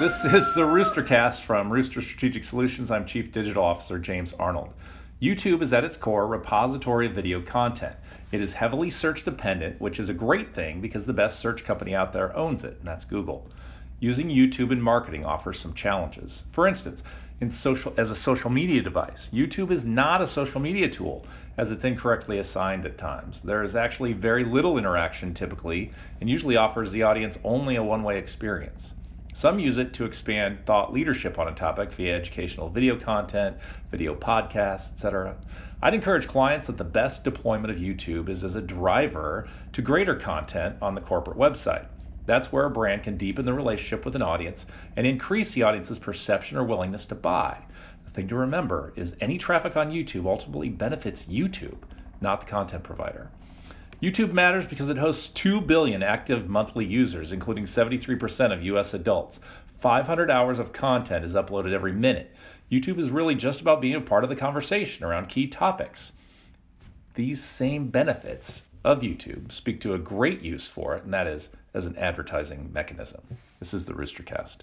This is the Roostercast from Rooster Strategic Solutions. I'm Chief Digital Officer James Arnold. YouTube is at its core a repository of video content. It is heavily search dependent, which is a great thing because the best search company out there owns it, and that's Google. Using YouTube in marketing offers some challenges. For instance, in social, as a social media device, YouTube is not a social media tool as it's incorrectly assigned at times. There is actually very little interaction typically and usually offers the audience only a one way experience. Some use it to expand thought leadership on a topic via educational video content, video podcasts, etc. I'd encourage clients that the best deployment of YouTube is as a driver to greater content on the corporate website. That's where a brand can deepen the relationship with an audience and increase the audience's perception or willingness to buy. The thing to remember is any traffic on YouTube ultimately benefits YouTube, not the content provider. YouTube matters because it hosts 2 billion active monthly users, including 73% of US adults. 500 hours of content is uploaded every minute. YouTube is really just about being a part of the conversation around key topics. These same benefits of YouTube speak to a great use for it, and that is as an advertising mechanism. This is the Roostercast.